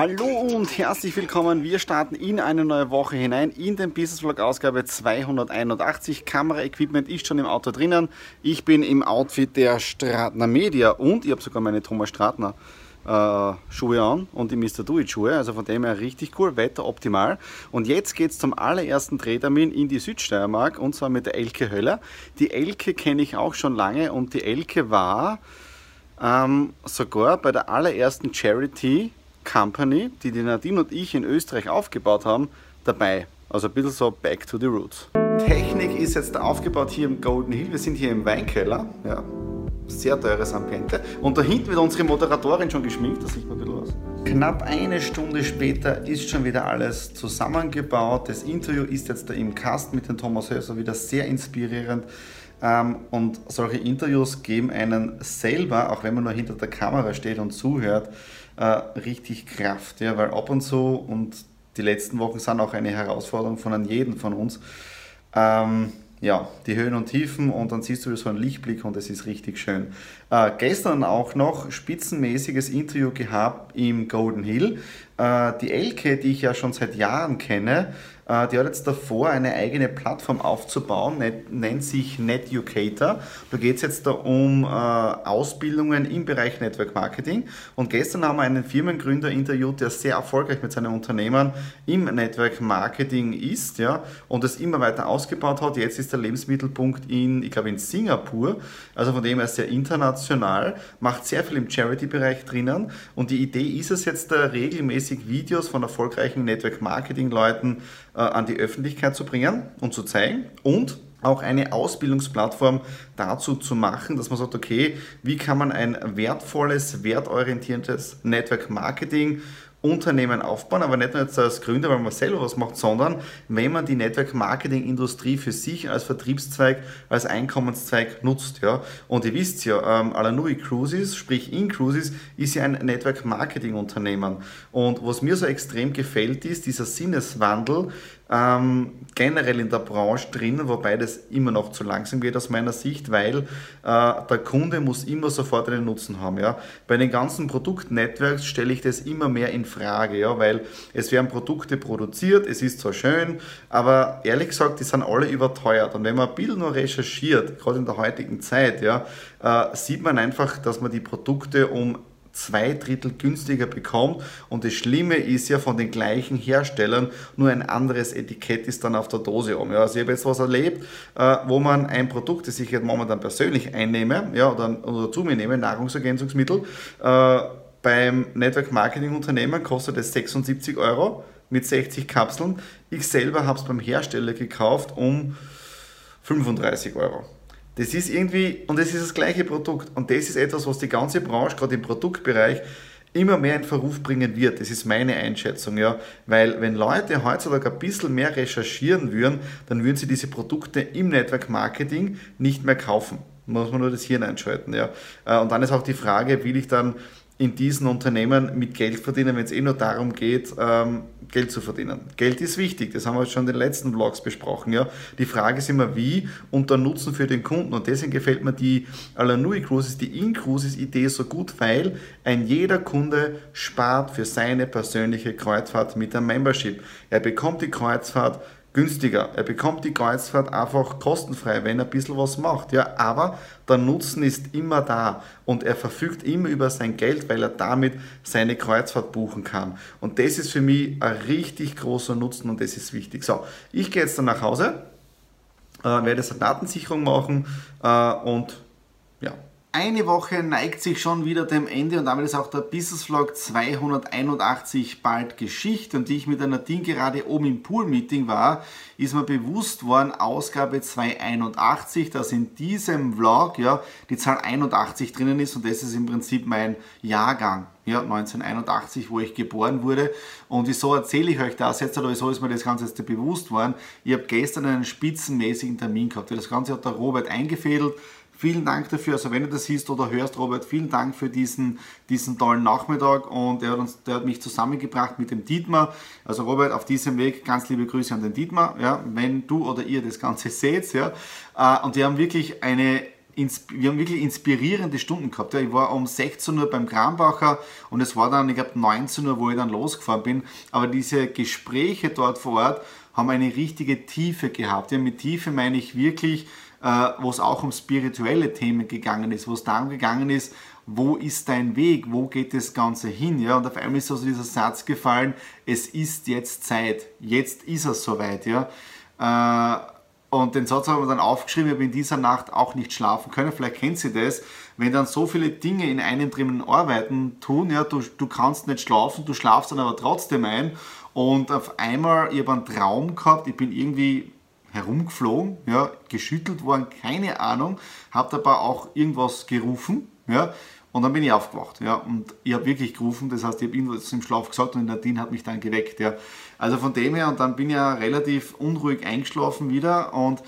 Hallo und herzlich willkommen. Wir starten in eine neue Woche hinein in den Business Vlog Ausgabe 281. Kameraequipment ist schon im Auto drinnen. Ich bin im Outfit der Stratner Media und ich habe sogar meine Thomas Stratner äh, Schuhe an und die Mr. Do It Schuhe. Also von dem her richtig cool, Wetter optimal. Und jetzt geht es zum allerersten Drehtermin in die Südsteiermark und zwar mit der Elke Höller. Die Elke kenne ich auch schon lange und die Elke war ähm, sogar bei der allerersten Charity Company, die die Nadine und ich in Österreich aufgebaut haben, dabei. Also ein bisschen so back to the roots. Technik ist jetzt aufgebaut hier im Golden Hill. Wir sind hier im Weinkeller. Ja, sehr teures Ambiente. Und da hinten wird unsere Moderatorin schon geschminkt, da sieht man ein bisschen was. Knapp eine Stunde später ist schon wieder alles zusammengebaut. Das Interview ist jetzt da im Cast mit dem Thomas Höser wieder sehr inspirierend. Ähm, und solche Interviews geben einen selber, auch wenn man nur hinter der Kamera steht und zuhört, äh, richtig Kraft. Ja, weil ab und zu, und die letzten Wochen sind auch eine Herausforderung von jedem von uns, ähm, ja, die Höhen und Tiefen und dann siehst du so einen Lichtblick und es ist richtig schön. Äh, gestern auch noch spitzenmäßiges Interview gehabt im Golden Hill. Äh, die Elke, die ich ja schon seit Jahren kenne, die hat jetzt davor, eine eigene Plattform aufzubauen, nennt sich NetEducator. Da geht es jetzt da um äh, Ausbildungen im Bereich Network Marketing. Und gestern haben wir einen Firmengründer interviewt, der sehr erfolgreich mit seinem Unternehmen im Network Marketing ist ja, und es immer weiter ausgebaut hat. Jetzt ist der Lebensmittelpunkt in, ich glaube, in Singapur. Also von dem her sehr international, macht sehr viel im Charity-Bereich drinnen. Und die Idee ist es jetzt, da regelmäßig Videos von erfolgreichen Network Marketing-Leuten äh, an die Öffentlichkeit zu bringen und zu zeigen und auch eine Ausbildungsplattform dazu zu machen, dass man sagt, okay, wie kann man ein wertvolles, wertorientiertes Network Marketing Unternehmen aufbauen, aber nicht nur jetzt als Gründer, weil man selber was macht, sondern wenn man die Network Marketing Industrie für sich als Vertriebszweig, als Einkommenszweig nutzt. Ja. Und ihr wisst ja, ähm, Alanui Cruises, sprich InCruises, ist ja ein Network Marketing Unternehmen. Und was mir so extrem gefällt, ist dieser Sinneswandel, ähm, generell in der Branche drinnen, wobei das immer noch zu langsam geht aus meiner Sicht, weil äh, der Kunde muss immer sofort einen Nutzen haben. Ja? Bei den ganzen Produktnetworks stelle ich das immer mehr in Frage, ja? weil es werden Produkte produziert, es ist zwar schön, aber ehrlich gesagt, die sind alle überteuert. Und wenn man ein bisschen nur recherchiert, gerade in der heutigen Zeit, ja, äh, sieht man einfach, dass man die Produkte um zwei Drittel günstiger bekommt. Und das Schlimme ist ja von den gleichen Herstellern, nur ein anderes Etikett ist dann auf der Dose um. Ja, also ich habe jetzt was erlebt, äh, wo man ein Produkt, das ich jetzt momentan persönlich einnehme, ja, oder, oder zu mir nehme, Nahrungsergänzungsmittel, äh, beim Network Marketing Unternehmen kostet es 76 Euro mit 60 Kapseln. Ich selber habe es beim Hersteller gekauft um 35 Euro. Das ist irgendwie, und das ist das gleiche Produkt. Und das ist etwas, was die ganze Branche, gerade im Produktbereich, immer mehr in Verruf bringen wird. Das ist meine Einschätzung, ja. Weil wenn Leute heutzutage ein bisschen mehr recherchieren würden, dann würden sie diese Produkte im Network Marketing nicht mehr kaufen. Muss man nur das Hirn einschalten, ja. Äh, und dann ist auch die Frage, will ich dann in diesen Unternehmen mit Geld verdienen, wenn es eh nur darum geht, ähm, Geld zu verdienen. Geld ist wichtig, das haben wir schon in den letzten Vlogs besprochen. Ja. Die Frage ist immer wie und der Nutzen für den Kunden. Und deswegen gefällt mir die Alanui Cruises, die In-Cruises Idee so gut, weil ein jeder Kunde spart für seine persönliche Kreuzfahrt mit der Membership. Er bekommt die Kreuzfahrt günstiger. Er bekommt die Kreuzfahrt einfach kostenfrei, wenn er ein bisschen was macht. Ja, aber der Nutzen ist immer da und er verfügt immer über sein Geld, weil er damit seine Kreuzfahrt buchen kann. Und das ist für mich ein richtig großer Nutzen und das ist wichtig. So, ich gehe jetzt dann nach Hause, äh, werde jetzt eine Datensicherung machen äh, und Eine Woche neigt sich schon wieder dem Ende und damit ist auch der Business Vlog 281 bald Geschichte. Und die ich mit der Nadine gerade oben im Pool-Meeting war, ist mir bewusst worden, Ausgabe 281, dass in diesem Vlog ja, die Zahl 81 drinnen ist und das ist im Prinzip mein Jahrgang. Ja, 1981, wo ich geboren wurde. Und wieso erzähle ich euch das jetzt oder wieso ist mir das Ganze jetzt bewusst worden? Ich habe gestern einen spitzenmäßigen Termin gehabt. Das Ganze hat der Robert eingefädelt Vielen Dank dafür. Also wenn du das siehst oder hörst, Robert, vielen Dank für diesen, diesen tollen Nachmittag und der hat, uns, der hat mich zusammengebracht mit dem Dietmar. Also Robert, auf diesem Weg ganz liebe Grüße an den Dietmar, ja, wenn du oder ihr das Ganze seht. Ja. Äh, und wir haben wirklich eine wir haben wirklich inspirierende Stunden gehabt. Ja, ich war um 16 Uhr beim Krambacher und es war dann, ich glaube, 19 Uhr, wo ich dann losgefahren bin. Aber diese Gespräche dort vor Ort haben eine richtige Tiefe gehabt. Ja, mit Tiefe meine ich wirklich, wo es auch um spirituelle Themen gegangen ist, wo es darum gegangen ist, wo ist dein Weg, wo geht das Ganze hin? Ja? Und auf einmal ist also dieser Satz gefallen, es ist jetzt Zeit, jetzt ist es soweit. Ja? Äh, und den Satz haben wir dann aufgeschrieben, ich habe in dieser Nacht auch nicht schlafen können. Vielleicht kennt Sie das, wenn dann so viele Dinge in einem drinnen arbeiten tun, ja, du, du kannst nicht schlafen, du schlafst dann aber trotzdem ein. Und auf einmal, ich habe einen Traum gehabt, ich bin irgendwie herumgeflogen, ja, geschüttelt worden, keine Ahnung, habe dabei auch irgendwas gerufen, ja, und dann bin ich aufgewacht, ja, und ich habe wirklich gerufen, das heißt, ich habe irgendwas im Schlaf gesagt und Nadine hat mich dann geweckt, ja. Also von dem her, und dann bin ich ja relativ unruhig eingeschlafen wieder und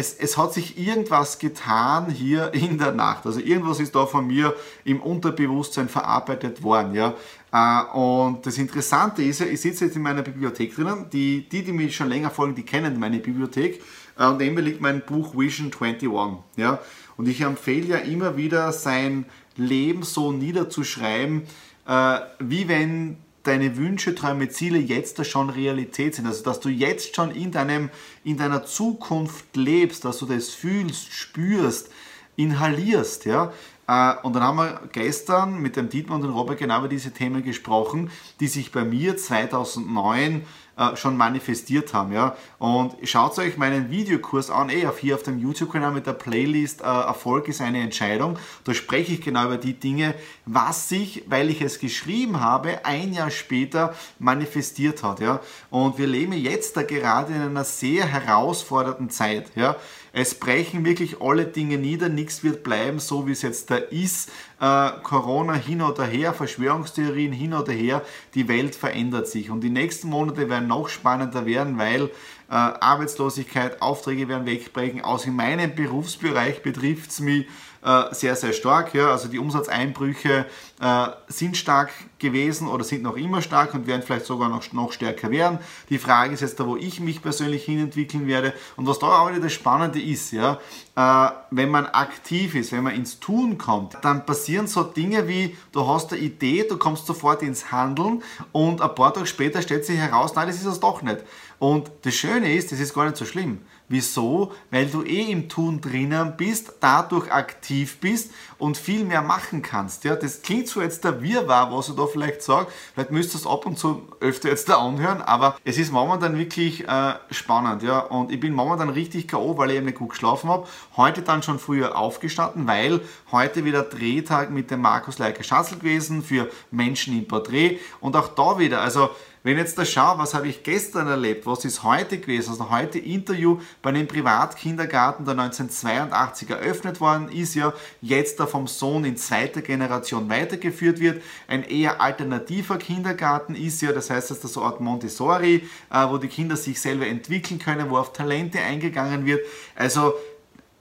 es, es, hat sich irgendwas getan hier in der Nacht. Also irgendwas ist da von mir im Unterbewusstsein verarbeitet worden. Ja? Äh, und das Interessante ist ja, ich sitze jetzt in meiner Bibliothek drinnen. Die, die, die mich schon länger folgen, die kennen meine Bibliothek. Äh, und neben mir liegt mein Buch Vision 21. Ja? Und ich empfehle ja immer wieder, sein Leben so niederzuschreiben, äh, wie wenn deine Wünsche, Träume, Ziele jetzt schon Realität sind. Also dass du jetzt schon in, deinem, in deiner Zukunft lebst, dass du das fühlst, spürst, inhalierst. Ja? Äh, und dann haben wir gestern mit dem Dietmar und dem Robert genau über diese Themen gesprochen, die sich bei mir 2009 äh, schon manifestiert haben. Ja? Und schaut euch meinen Videokurs an, eh, hier auf dem YouTube-Kanal mit der Playlist äh, Erfolg ist eine Entscheidung. Da spreche ich genau über die Dinge, was sich, weil ich es geschrieben habe, ein Jahr später manifestiert hat. Ja? Und wir leben jetzt da gerade in einer sehr herausfordernden Zeit. Ja? Es brechen wirklich alle Dinge nieder, nichts wird bleiben, so wie es jetzt da ist. Äh, Corona hin oder her, Verschwörungstheorien hin oder her, die Welt verändert sich. Und die nächsten Monate werden noch spannender werden, weil äh, Arbeitslosigkeit, Aufträge werden wegbrechen. Aus in meinem Berufsbereich betrifft es mich äh, sehr, sehr stark. Ja. Also die Umsatzeinbrüche äh, sind stark gewesen oder sind noch immer stark und werden vielleicht sogar noch, noch stärker werden. Die Frage ist jetzt da, wo ich mich persönlich hinentwickeln werde. Und was da auch wieder das Spannende ist, ja, äh, wenn man aktiv ist, wenn man ins Tun kommt, dann passieren so Dinge wie, du hast eine Idee, du kommst sofort ins Handeln und ein paar Tage später stellt sich heraus, nein, das ist es doch nicht. Und das Schöne ist, das ist gar nicht so schlimm. Wieso? Weil du eh im Tun drinnen bist, dadurch aktiv bist und viel mehr machen kannst. Ja, das klingt so jetzt der Wirrwarr, was ich da vielleicht sage. Vielleicht müsst ihr es ab und zu öfter jetzt da anhören, aber es ist momentan wirklich äh, spannend. Ja, und ich bin momentan richtig K.O., weil ich eben nicht gut geschlafen habe. Heute dann schon früher aufgestanden, weil heute wieder Drehtag mit dem Markus Leiker Schatzl gewesen für Menschen im Porträt. Und auch da wieder, also wenn ich jetzt da schaue, was habe ich gestern erlebt, was ist heute gewesen, also heute Interview bei einem Privatkindergarten, der 1982 eröffnet worden ist, ja jetzt da vom Sohn in zweiter Generation weitergeführt wird, ein eher alternativer Kindergarten ist ja, das heißt, dass das so Art Montessori, äh, wo die Kinder sich selber entwickeln können, wo auf Talente eingegangen wird, also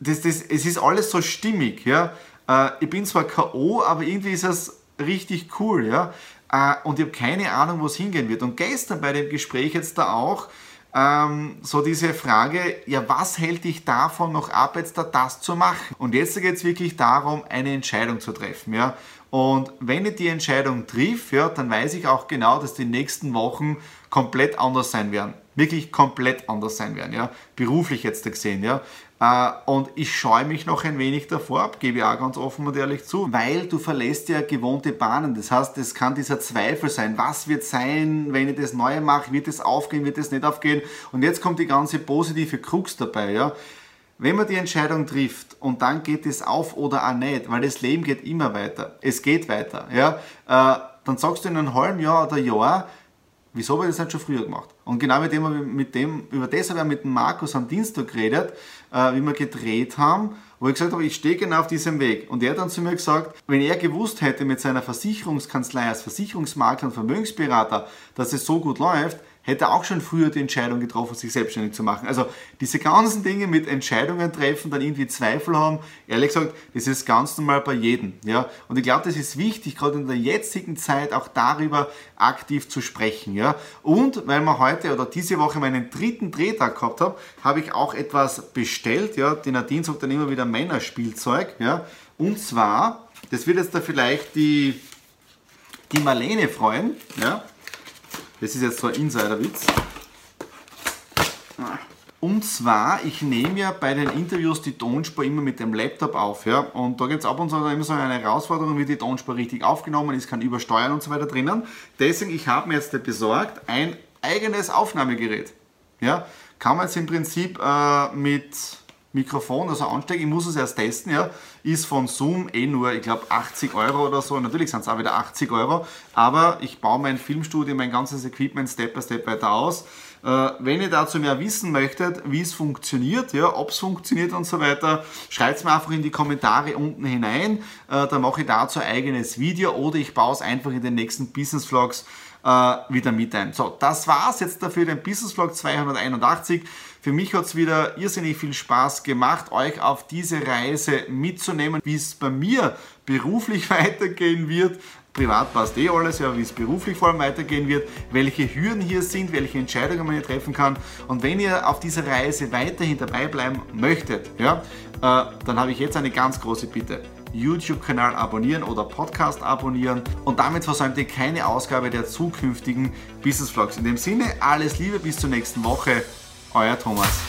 das, das, es ist alles so stimmig, ja. Äh, ich bin zwar K.O., aber irgendwie ist es richtig cool, ja. Äh, und ich habe keine Ahnung, wo es hingehen wird. Und gestern bei dem Gespräch jetzt da auch ähm, so diese Frage, ja, was hält dich davon noch ab, jetzt da das zu machen? Und jetzt geht es wirklich darum, eine Entscheidung zu treffen, ja. Und wenn ich die Entscheidung triff, ja, dann weiß ich auch genau, dass die nächsten Wochen komplett anders sein werden. Wirklich komplett anders sein werden, ja. Beruflich jetzt gesehen, ja. Äh, und ich scheue mich noch ein wenig davor ab, gebe ich auch ganz offen und ehrlich zu, weil du verlässt ja gewohnte Bahnen. Das heißt, es kann dieser Zweifel sein. Was wird sein, wenn ich das Neue mache? Wird es aufgehen? Wird es nicht aufgehen? Und jetzt kommt die ganze positive Krux dabei. Ja? wenn man die Entscheidung trifft und dann geht es auf oder auch nicht, weil das Leben geht immer weiter. Es geht weiter. Ja? Äh, dann sagst du in einem halben Jahr oder Jahr, wieso habe ich das nicht schon früher gemacht? Und genau mit dem, mit dem über das habe ich mit Markus am Dienstag geredet, äh, wie wir gedreht haben, wo ich gesagt habe, ich stehe genau auf diesem Weg. Und er hat dann zu mir gesagt, wenn er gewusst hätte mit seiner Versicherungskanzlei als Versicherungsmakler und Vermögensberater, dass es so gut läuft, hätte auch schon früher die Entscheidung getroffen, sich selbstständig zu machen. Also diese ganzen Dinge mit Entscheidungen treffen, dann irgendwie Zweifel haben, ehrlich gesagt, das ist ganz normal bei jedem. Ja? Und ich glaube, das ist wichtig, gerade in der jetzigen Zeit auch darüber aktiv zu sprechen. Ja? Und weil wir heute oder diese Woche meinen dritten Drehtag gehabt haben, habe ich auch etwas bestellt. Ja? Die Nadine sagt dann immer wieder Männerspielzeug. Ja? Und zwar, das wird jetzt da vielleicht die, die Marlene freuen. Ja? Das ist jetzt so ein Insiderwitz. Und zwar, ich nehme ja bei den Interviews die Tonspur immer mit dem Laptop auf. Ja? Und da gibt es ab und zu immer so eine Herausforderung, wie die Tonspur richtig aufgenommen ist, kann übersteuern und so weiter drinnen. Deswegen, ich habe mir jetzt besorgt ein eigenes Aufnahmegerät. Ja? Kann man jetzt im Prinzip äh, mit Mikrofon, also anstecken, ich muss es erst testen, ja, ist von Zoom eh nur, ich glaube, 80 Euro oder so. Natürlich sind es auch wieder 80 Euro, aber ich baue mein Filmstudio, mein ganzes Equipment Step by Step weiter aus. Äh, wenn ihr dazu mehr wissen möchtet, wie es funktioniert, ja, ob es funktioniert und so weiter, schreibt es mir einfach in die Kommentare unten hinein. Äh, dann mache ich dazu ein eigenes Video oder ich baue es einfach in den nächsten Business Vlogs wieder mit ein. So, das war's jetzt dafür, den Business Vlog 281. Für mich hat es wieder irrsinnig viel Spaß gemacht, euch auf diese Reise mitzunehmen, wie es bei mir beruflich weitergehen wird. Privat passt eh alles, ja, wie es beruflich vor allem weitergehen wird, welche Hürden hier sind, welche Entscheidungen man hier treffen kann. Und wenn ihr auf dieser Reise weiterhin dabei bleiben möchtet, ja, äh, dann habe ich jetzt eine ganz große Bitte. YouTube-Kanal abonnieren oder Podcast abonnieren und damit versäumt ihr keine Ausgabe der zukünftigen Business Vlogs. In dem Sinne, alles Liebe, bis zur nächsten Woche. Euer Thomas.